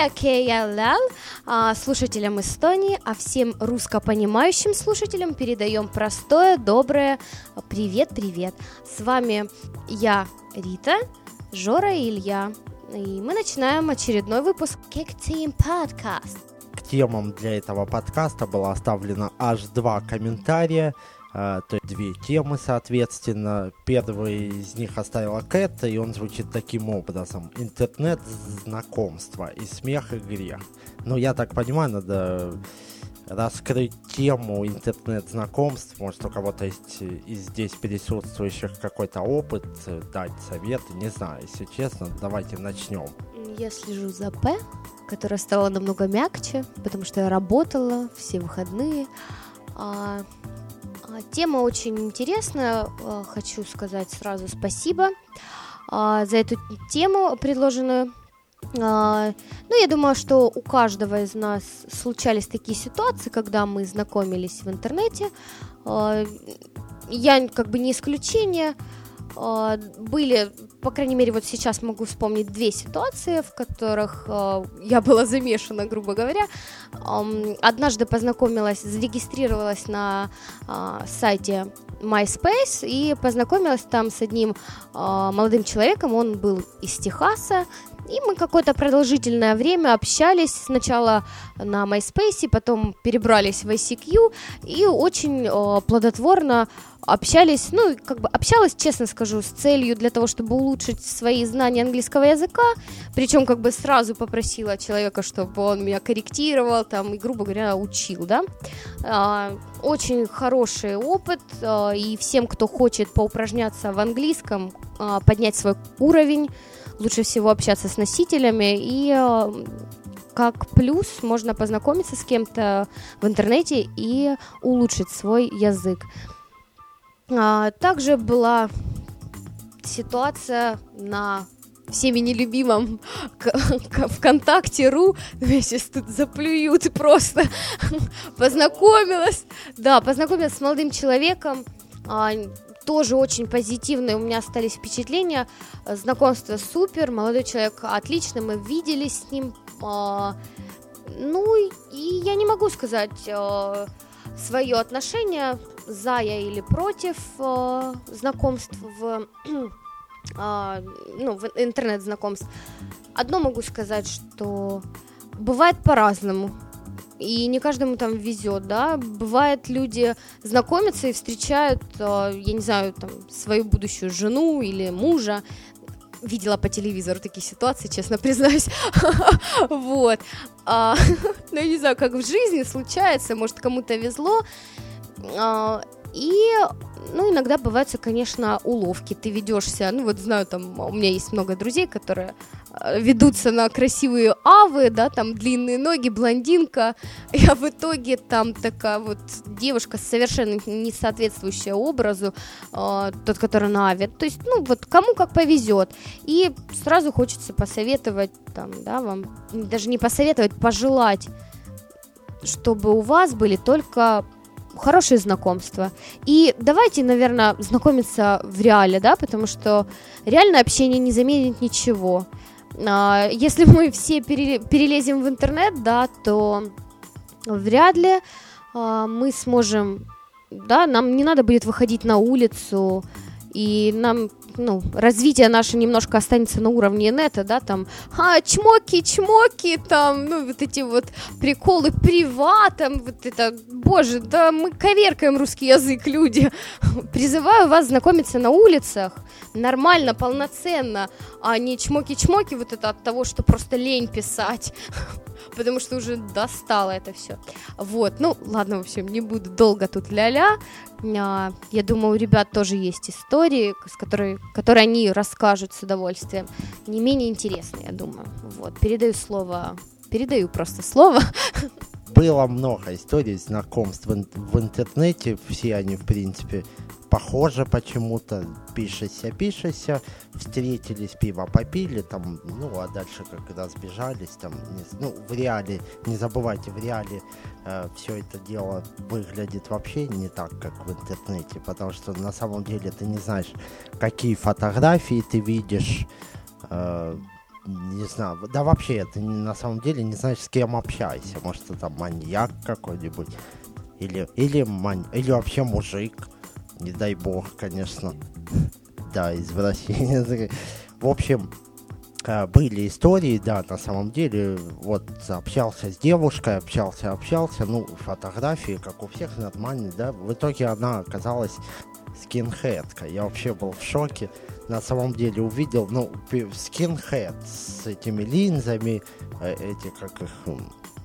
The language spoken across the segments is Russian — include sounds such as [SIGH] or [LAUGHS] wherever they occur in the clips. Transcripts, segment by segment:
Кея Кея Лял, слушателям Эстонии, а всем русскопонимающим слушателям передаем простое, доброе привет-привет. С вами я, Рита, Жора и Илья. И мы начинаем очередной выпуск Kick Team Podcast. К темам для этого подкаста было оставлено аж два комментария. Uh, то есть две темы, соответственно. Первый из них оставила Кэт, и он звучит таким образом. Интернет-знакомство и смех и грех. Ну, я так понимаю, надо раскрыть тему интернет-знакомств. Может, у кого-то есть из здесь присутствующих какой-то опыт, дать советы, не знаю, если честно. Давайте начнем. Я слежу за П, которая стала намного мягче, потому что я работала все выходные. А, а, тема очень интересная, а, хочу сказать сразу спасибо а, за эту тему предложенную. А, ну, я думаю, что у каждого из нас случались такие ситуации, когда мы знакомились в интернете. А, я как бы не исключение. А, были, по крайней мере, вот сейчас могу вспомнить две ситуации, в которых я была замешана, грубо говоря. Однажды познакомилась, зарегистрировалась на сайте MySpace и познакомилась там с одним молодым человеком. Он был из Техаса, и мы какое-то продолжительное время общались. Сначала на MySpace, потом перебрались в ICQ и очень э, плодотворно общались, ну, как бы общалась, честно скажу, с целью для того, чтобы улучшить свои знания английского языка, причем как бы сразу попросила человека, чтобы он меня корректировал, там, и, грубо говоря, учил, да. А, очень хороший опыт, а, и всем, кто хочет поупражняться в английском, а, поднять свой уровень, лучше всего общаться с носителями. И э, как плюс можно познакомиться с кем-то в интернете и улучшить свой язык. А, также была ситуация на всеми нелюбимом [LAUGHS] ВКонтакте.ру, [LAUGHS] меня сейчас тут заплюют просто, [LAUGHS] познакомилась, да, познакомилась с молодым человеком, а, тоже очень позитивные у меня остались впечатления. Знакомство супер, молодой человек отлично, мы виделись с ним. А, ну, и я не могу сказать а, свое отношение, за я или против а, знакомств в, [CLEARS THROAT] ну, в интернет-знакомств. Одно могу сказать, что бывает по-разному и не каждому там везет, да. Бывает, люди знакомятся и встречают, а, я не знаю, там, свою будущую жену или мужа. Видела по телевизору такие ситуации, честно признаюсь. [LAUGHS] Вот. А, [LAUGHS] ну, я не знаю, как в жизни случается, может, кому-то везло. А, и, ну, иногда бывают, конечно, уловки. Ты ведешься, ну, вот знаю, там, у меня есть много друзей, которые Э, ведутся на красивые авы, да, там длинные ноги, блондинка, [LAUGHS] а в итоге там такая вот девушка совершенно не соответствующая образу, э, тот, который на аве, то есть, ну, вот кому как повезет, и сразу хочется посоветовать, там, да, вам, даже не посоветовать, пожелать, чтобы у вас были только хорошие знакомства. И давайте, наверное, знакомиться в реале, да, потому что реальное общение не заменит ничего. А, если мы все перелезем в интернет, да, то вряд ли а, мы сможем, да, нам не надо будет выходить на улицу, и нам ну, развитие наше немножко останется на уровне нета, да, там, а, чмоки, чмоки, там, ну, вот эти вот приколы приватом, вот это, боже, да мы коверкаем русский язык, люди. [LAUGHS] Призываю вас знакомиться на улицах, нормально, полноценно, а не чмоки-чмоки, вот это от того, что просто лень писать [LAUGHS] потому что уже достало это все. Вот, ну, ладно, в общем, не буду долго тут ля-ля. А, я думаю, у ребят тоже есть истории, с которой, которые они расскажут с удовольствием. Не менее интересные, я думаю. Вот, передаю слово, передаю просто слово. [LAUGHS] Было много историй знакомств в, интернете, все они, в принципе, похоже почему-то, пишешься, пишешься, встретились, пиво попили, там, ну, а дальше как разбежались, там, не, ну, в реале, не забывайте, в реале э, все это дело выглядит вообще не так, как в интернете, потому что на самом деле ты не знаешь, какие фотографии ты видишь, э, не знаю, да вообще это на самом деле не знаешь, с кем общаешься. Может, это маньяк какой-нибудь, или, или, мань, или вообще мужик, не дай бог, конечно. [LAUGHS] Да, извращение. В общем, были истории, да, на самом деле, вот общался с девушкой, общался, общался, ну, фотографии, как у всех, нормальные, да, в итоге она оказалась скинхедкой, я вообще был в шоке, на самом деле увидел, ну, скинхед с этими линзами, э, эти, как их,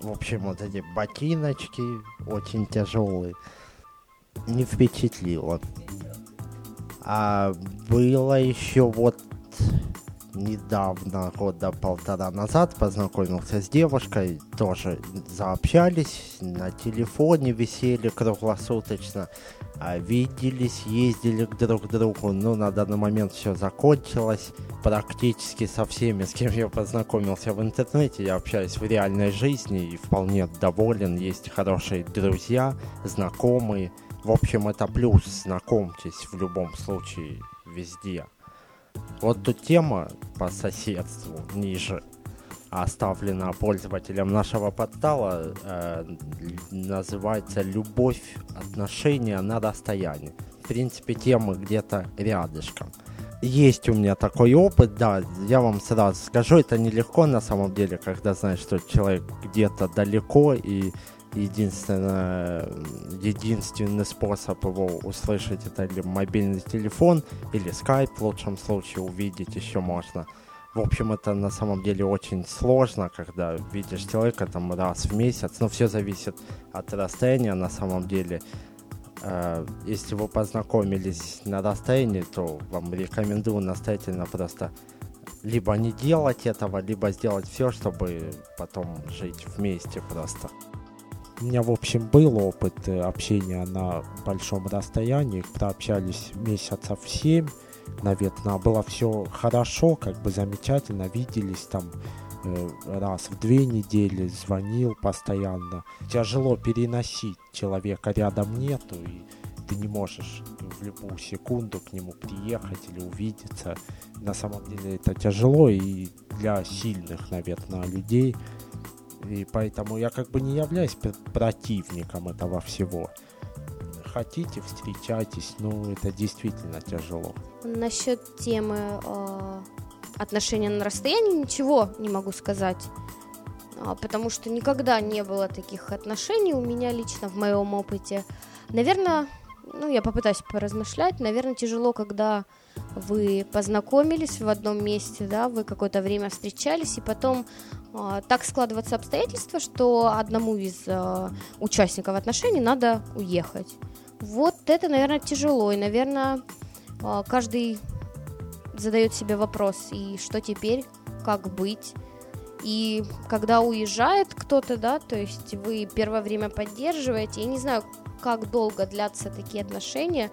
в общем, вот эти ботиночки очень тяжелые, не впечатлило. А было еще вот недавно, года полтора назад, познакомился с девушкой, тоже заобщались, на телефоне висели круглосуточно, а виделись, ездили друг к другу, но на данный момент все закончилось. Практически со всеми, с кем я познакомился в интернете, я общаюсь в реальной жизни и вполне доволен, есть хорошие друзья, знакомые. В общем, это плюс, знакомьтесь в любом случае везде. Вот тут тема по соседству ниже оставлена пользователем нашего портала, э, называется «Любовь, отношения на расстоянии». В принципе, тема где-то рядышком. Есть у меня такой опыт, да, я вам сразу скажу, это нелегко на самом деле, когда знаешь, что человек где-то далеко и единственное, единственный способ его услышать это или мобильный телефон, или скайп в лучшем случае увидеть еще можно. В общем, это на самом деле очень сложно, когда видишь человека там раз в месяц, но все зависит от расстояния на самом деле. Э, если вы познакомились на расстоянии, то вам рекомендую настоятельно просто либо не делать этого, либо сделать все, чтобы потом жить вместе просто. У меня, в общем, был опыт э, общения на большом расстоянии. Прообщались месяцев семь, наверное. Было все хорошо, как бы замечательно. Виделись там э, раз в две недели, звонил постоянно. Тяжело переносить человека рядом нету, и ты не можешь в любую секунду к нему приехать или увидеться. На самом деле это тяжело и для сильных, наверное, людей. И поэтому я как бы не являюсь противником этого всего. Хотите, встречайтесь, но это действительно тяжело. Насчет темы э, отношения на расстоянии ничего не могу сказать. А, потому что никогда не было таких отношений у меня лично в моем опыте. Наверное, ну, я попытаюсь поразмышлять. Наверное, тяжело, когда вы познакомились в одном месте, да, вы какое-то время встречались, и потом так складываются обстоятельства, что одному из э, участников отношений надо уехать. Вот это, наверное, тяжело, и, наверное, э, каждый задает себе вопрос, и что теперь, как быть, и когда уезжает кто-то, да, то есть вы первое время поддерживаете, я не знаю, как долго длятся такие отношения,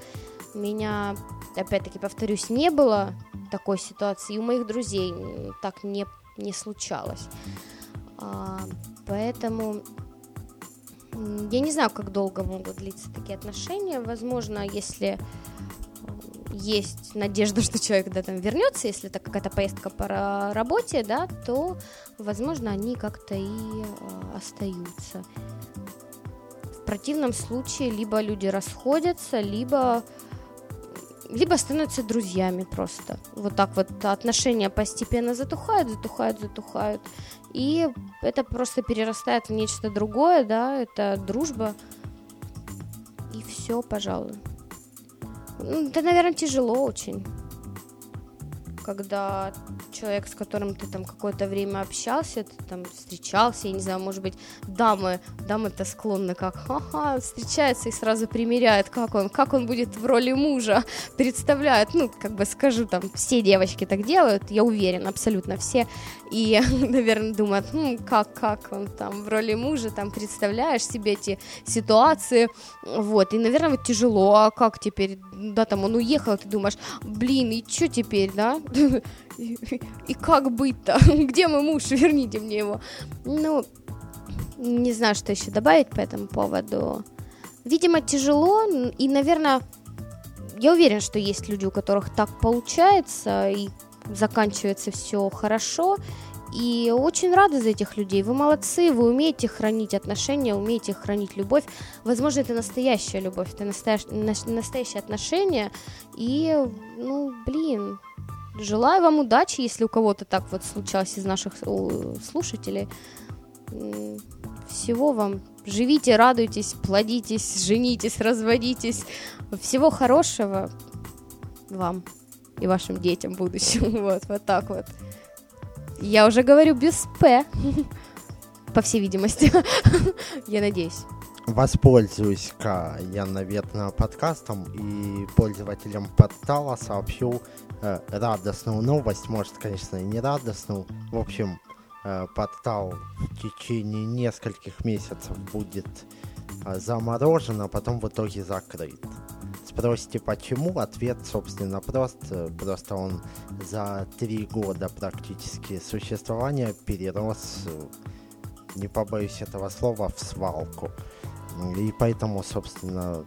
меня, опять-таки, повторюсь, не было такой ситуации, и у моих друзей так не, не случалось. А, поэтому я не знаю, как долго могут длиться такие отношения. Возможно, если есть надежда, [LAUGHS] что человек да, там вернется, если это какая-то поездка по работе, да, то, возможно, они как-то и э, остаются. В противном случае либо люди расходятся, либо либо становятся друзьями просто. Вот так вот отношения постепенно затухают, затухают, затухают. И это просто перерастает в нечто другое, да, это дружба. И все, пожалуй. Ну, это, наверное, тяжело очень. Когда человек, с которым ты там какое-то время общался, ты там встречался, я не знаю, может быть, дамы, дамы-то склонны как, ха-ха, встречается и сразу примеряет, как он, как он будет в роли мужа, [LAUGHS] представляют, ну, как бы скажу, там, все девочки так делают, я уверена, абсолютно все, и, [LAUGHS] наверное, думают, хм, как, как он там в роли мужа, там, представляешь себе эти ситуации, вот, и, наверное, вот тяжело, а как теперь, да, там, он уехал, ты думаешь, блин, и что теперь, да, [LAUGHS] и, как быть-то? [LAUGHS] Где мой муж? [LAUGHS] Верните мне его. Ну, не знаю, что еще добавить по этому поводу. Видимо, тяжело, и, наверное, я уверена, что есть люди, у которых так получается, и заканчивается все хорошо. И очень рада за этих людей. Вы молодцы, вы умеете хранить отношения, умеете хранить любовь. Возможно, это настоящая любовь, это настоящ... настоящее отношение. И, ну, блин, желаю вам удачи, если у кого-то так вот случалось из наших слушателей. Всего вам. Живите, радуйтесь, плодитесь, женитесь, разводитесь. Всего хорошего вам и вашим детям будущим. [LAUGHS] Вот, вот так вот. Я уже говорю без «п», [LAUGHS] по всей видимости. [LAUGHS] Я надеюсь. Воспользуюсь-ка я, наверное, подкастом и пользователям портала сообщу э, радостную новость. Может, конечно, и не радостную. В общем, э, портал в течение нескольких месяцев будет э, заморожен, а потом в итоге закрыт. Спросите, почему? Ответ, собственно, прост. Просто он за три года практически существования перерос, не побоюсь этого слова, в свалку. И поэтому, собственно,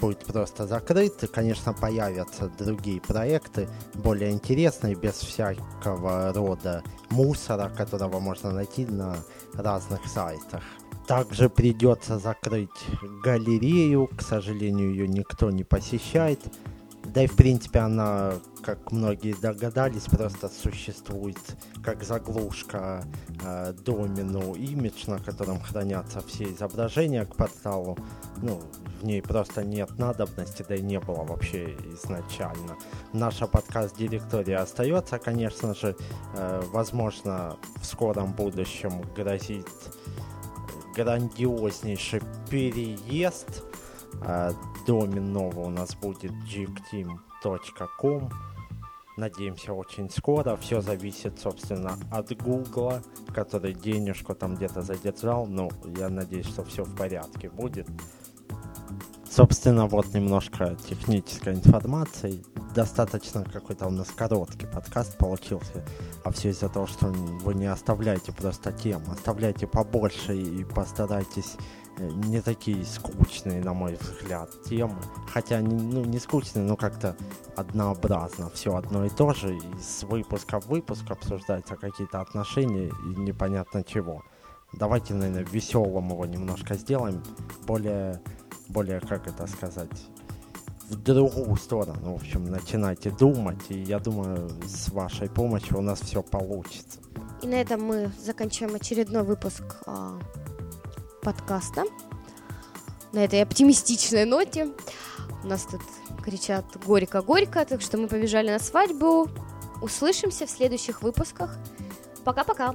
будет просто закрыт. И, конечно, появятся другие проекты, более интересные, без всякого рода мусора, которого можно найти на разных сайтах. Также придется закрыть галерею, к сожалению, ее никто не посещает. Да и в принципе она, как многие догадались, просто существует как заглушка э, домену имидж, на котором хранятся все изображения к порталу. Ну, в ней просто нет надобности, да и не было вообще изначально. Наша подкаст-директория остается, конечно же. Э, возможно, в скором будущем грозит грандиознейший переезд. А, домен нового у нас будет jigteam.com. Надеемся, очень скоро. Все зависит, собственно, от Гугла, который денежку там где-то задержал. Ну, я надеюсь, что все в порядке будет. Собственно, вот немножко технической информации. Достаточно какой-то у нас короткий подкаст получился. А все из-за того, что вы не оставляете просто тем. Оставляйте побольше и постарайтесь не такие скучные, на мой взгляд, темы. Хотя, ну, не скучные, но как-то однообразно. Все одно и то же. Из выпуска в выпуск обсуждаются какие-то отношения и непонятно чего. Давайте, наверное, веселым его немножко сделаем. Более более, как это сказать, в другую сторону. В общем, начинайте думать, и я думаю, с вашей помощью у нас все получится. И на этом мы заканчиваем очередной выпуск а, подкаста. На этой оптимистичной ноте. У нас тут кричат горько-горько, так что мы побежали на свадьбу. Услышимся в следующих выпусках. Пока-пока.